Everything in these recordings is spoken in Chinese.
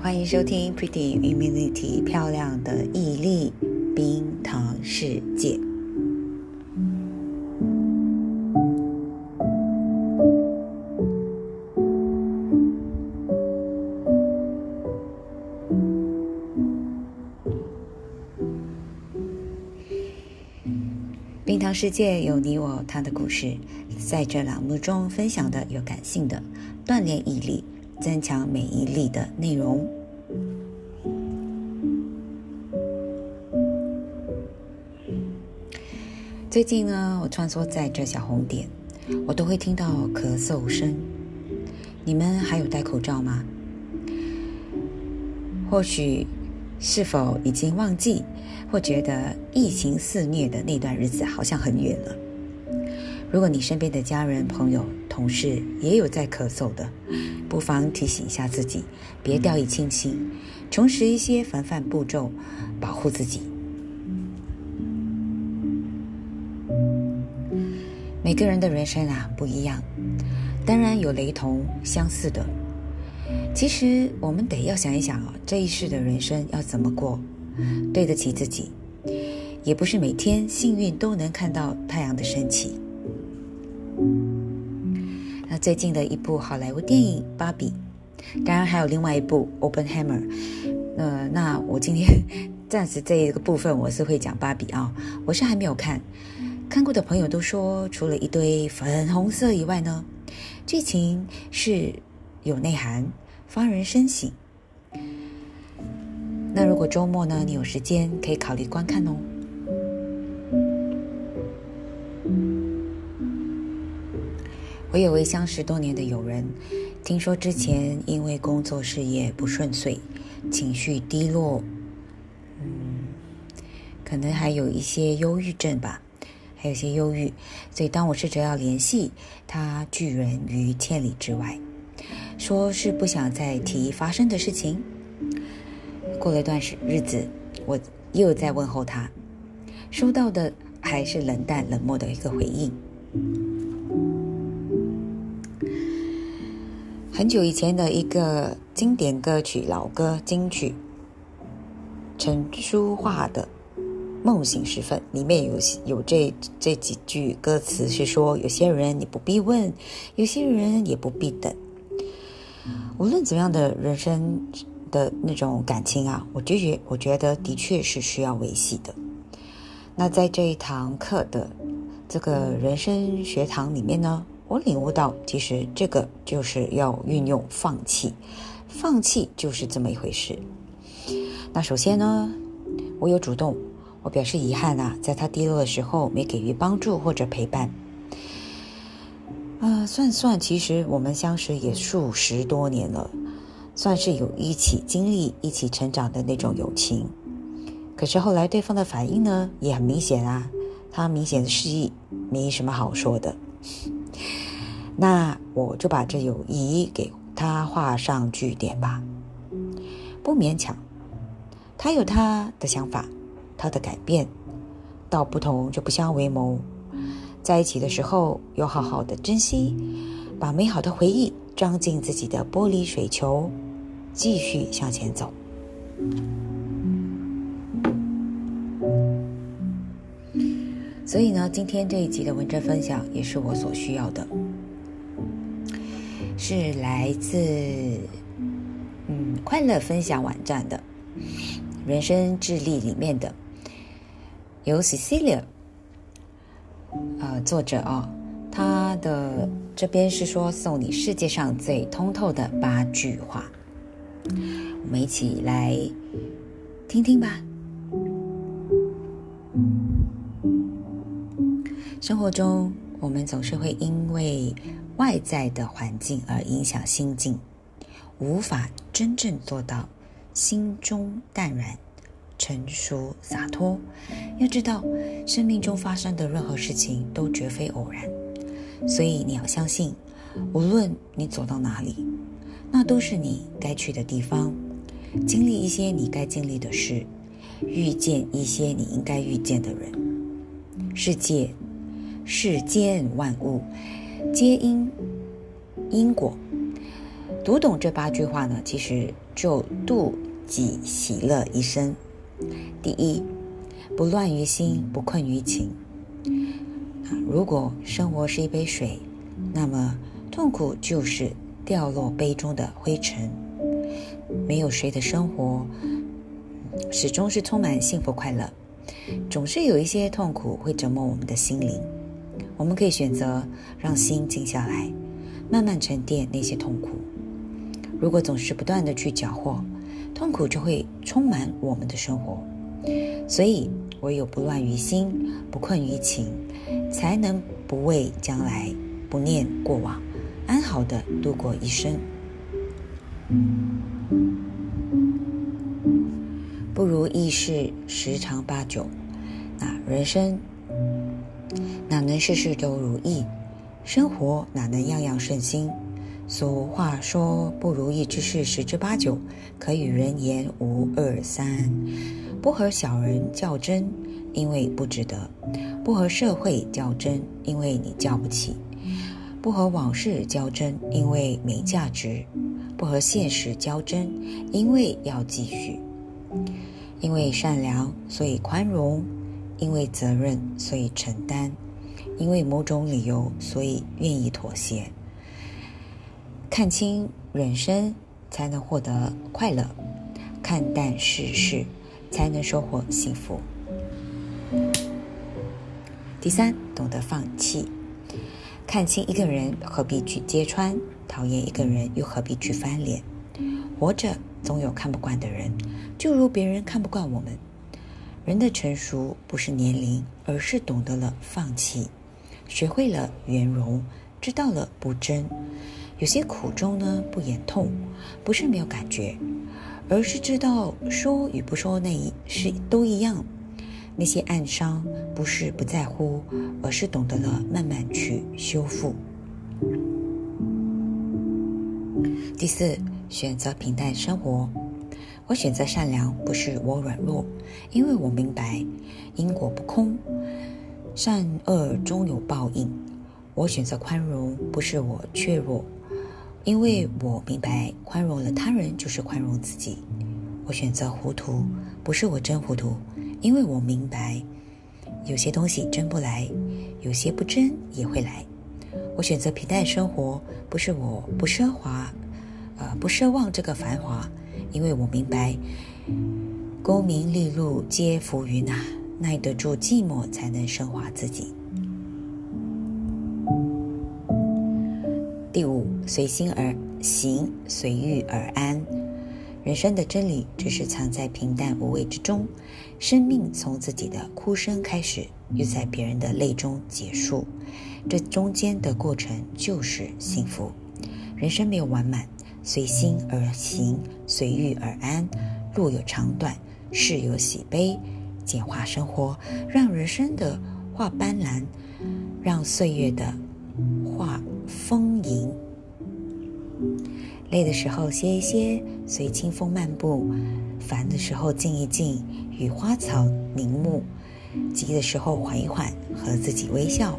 欢迎收听 Pretty Immunity 漂亮的毅力冰糖世界。世界有你我他的故事，在这栏目中分享的有感性的锻炼毅力、增强免疫力的内容。最近呢，我穿梭在这小红点，我都会听到咳嗽声。你们还有戴口罩吗？或许是否已经忘记？或觉得疫情肆虐的那段日子好像很远了。如果你身边的家人、朋友、同事也有在咳嗽的，不妨提醒一下自己，别掉以轻心，重拾一些防范步骤，保护自己。每个人的人生啊不一样，当然有雷同、相似的。其实我们得要想一想哦，这一世的人生要怎么过？对得起自己，也不是每天幸运都能看到太阳的升起。那最近的一部好莱坞电影《芭比》，当然还有另外一部《Openhammer》。呃，那我今天暂时这一个部分我是会讲芭比啊，我是还没有看，看过的朋友都说，除了一堆粉红色以外呢，剧情是有内涵，发人深省。那如果周末呢，你有时间可以考虑观看哦。我有位相识多年的友人，听说之前因为工作事业不顺遂，情绪低落，嗯，可能还有一些忧郁症吧，还有些忧郁，所以当我试着要联系他，拒人于千里之外，说是不想再提发生的事情。过了一段时日子，我又在问候他，收到的还是冷淡冷漠的一个回应。很久以前的一个经典歌曲老歌金曲，陈淑桦的《梦醒时分》里面有有这这几句歌词是说：有些人你不必问，有些人也不必等。无论怎样的人生。的那种感情啊，我觉觉我觉得的确是需要维系的。那在这一堂课的这个人生学堂里面呢，我领悟到，其实这个就是要运用放弃，放弃就是这么一回事。那首先呢，我有主动，我表示遗憾啊，在他低落的时候没给予帮助或者陪伴。啊，算算，其实我们相识也数十多年了。算是有一起经历、一起成长的那种友情，可是后来对方的反应呢，也很明显啊，他明显的示意没什么好说的。那我就把这友谊给他画上句点吧，不勉强。他有他的想法，他的改变，道不同就不相为谋。在一起的时候，要好好的珍惜，把美好的回忆。装进自己的玻璃水球，继续向前走。所以呢，今天这一集的文章分享也是我所需要的，是来自嗯快乐分享网站的人生智力里面的，由 Cecilia 呃作者啊。他的这边是说送你世界上最通透的八句话，我们一起来听听吧。生活中，我们总是会因为外在的环境而影响心境，无法真正做到心中淡然、成熟洒脱。要知道，生命中发生的任何事情都绝非偶然。所以你要相信，无论你走到哪里，那都是你该去的地方。经历一些你该经历的事，遇见一些你应该遇见的人。世界、世间万物皆因因果。读懂这八句话呢，其实就度己喜乐一生。第一，不乱于心，不困于情。如果生活是一杯水，那么痛苦就是掉落杯中的灰尘。没有谁的生活始终是充满幸福快乐，总是有一些痛苦会折磨我们的心灵。我们可以选择让心静下来，慢慢沉淀那些痛苦。如果总是不断的去缴获，痛苦就会充满我们的生活。所以，唯有不乱于心，不困于情，才能不畏将来，不念过往，安好的度过一生。不如意事十常八九，那人生哪能事事都如意？生活哪能样样顺心？俗话说：“不如意之事十之八九，可与人言无二三。”不和小人较真，因为不值得；不和社会较真，因为你较不起；不和往事较真，因为没价值；不和现实较真，因为要继续。因为善良，所以宽容；因为责任，所以承担；因为某种理由，所以愿意妥协。看清人生，才能获得快乐；看淡世事。才能收获幸福。第三，懂得放弃，看清一个人何必去揭穿，讨厌一个人又何必去翻脸？活着总有看不惯的人，就如别人看不惯我们。人的成熟不是年龄，而是懂得了放弃，学会了圆融，知道了不争。有些苦衷呢，不言痛，不是没有感觉。而是知道说与不说那一是都一样，那些暗伤不是不在乎，而是懂得了慢慢去修复。第四，选择平淡生活。我选择善良，不是我软弱，因为我明白因果不空，善恶终有报应。我选择宽容，不是我怯弱。因为我明白，宽容了他人就是宽容自己。我选择糊涂，不是我真糊涂，因为我明白，有些东西争不来，有些不争也会来。我选择平淡生活，不是我不奢华，呃，不奢望这个繁华，因为我明白，功名利禄皆浮云呐，耐得住寂寞，才能升华自己。随心而行，随遇而安。人生的真理只是藏在平淡无味之中。生命从自己的哭声开始，又在别人的泪中结束。这中间的过程就是幸福。人生没有完满，随心而行，随遇而安。路有长短，事有喜悲，简化生活，让人生的画斑斓，让岁月的画。丰盈，累的时候歇一歇，随清风漫步；烦的时候静一静，与花草凝目；急的时候缓一缓，和自己微笑。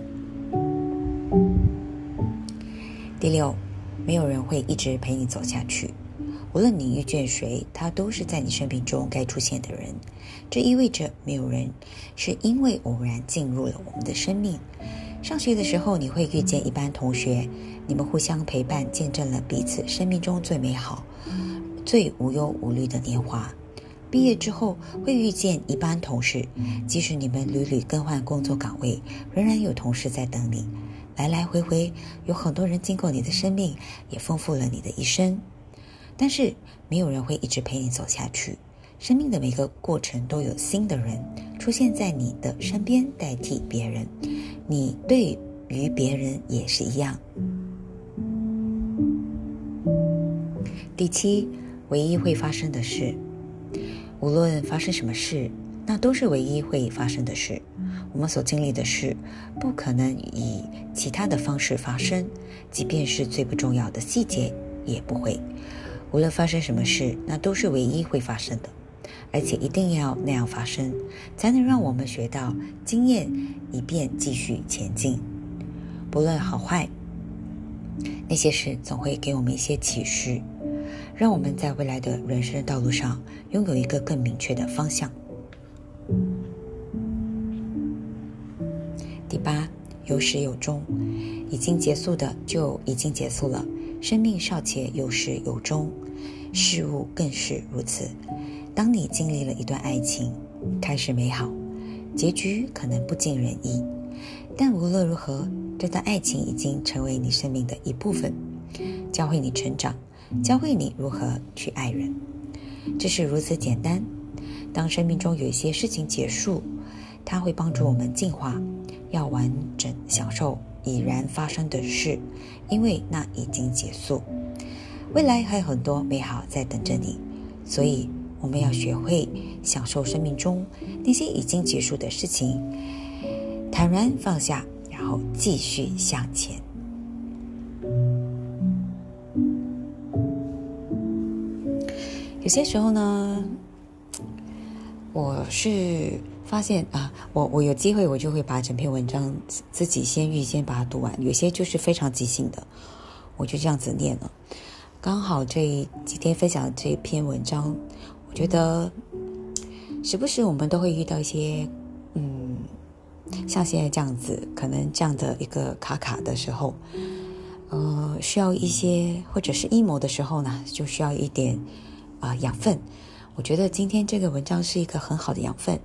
第六，没有人会一直陪你走下去，无论你遇见谁，他都是在你生命中该出现的人。这意味着，没有人是因为偶然进入了我们的生命。上学的时候，你会遇见一班同学，你们互相陪伴，见证了彼此生命中最美好、最无忧无虑的年华。毕业之后，会遇见一班同事，即使你们屡屡更换工作岗位，仍然有同事在等你。来来回回，有很多人经过你的生命，也丰富了你的一生。但是，没有人会一直陪你走下去。生命的每个过程都有新的人出现在你的身边，代替别人。你对于别人也是一样。第七，唯一会发生的事，无论发生什么事，那都是唯一会发生的事。我们所经历的事，不可能以其他的方式发生，即便是最不重要的细节，也不会。无论发生什么事，那都是唯一会发生的。而且一定要那样发生，才能让我们学到经验，以便继续前进。不论好坏，那些事总会给我们一些启示，让我们在未来的人生道路上拥有一个更明确的方向。第八，有始有终，已经结束的就已经结束了。生命尚且有始有终，事物更是如此。当你经历了一段爱情，开始美好，结局可能不尽人意，但无论如何，这段爱情已经成为你生命的一部分，教会你成长，教会你如何去爱人。这是如此简单。当生命中有一些事情结束，它会帮助我们进化，要完整享受已然发生的事，因为那已经结束。未来还有很多美好在等着你，所以。我们要学会享受生命中那些已经结束的事情，坦然放下，然后继续向前。有些时候呢，我是发现啊，我我有机会我就会把整篇文章自己先预先把它读完，有些就是非常即兴的，我就这样子念了。刚好这几天分享这篇文章。觉得时不时我们都会遇到一些，嗯，像现在这样子，可能这样的一个卡卡的时候，呃，需要一些或者是阴谋的时候呢，就需要一点啊养分。我觉得今天这个文章是一个很好的养分。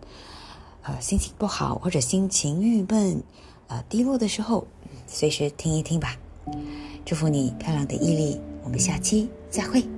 呃，心情不好或者心情郁闷、呃低落的时候，随时听一听吧。祝福你漂亮的毅力，我们下期再会。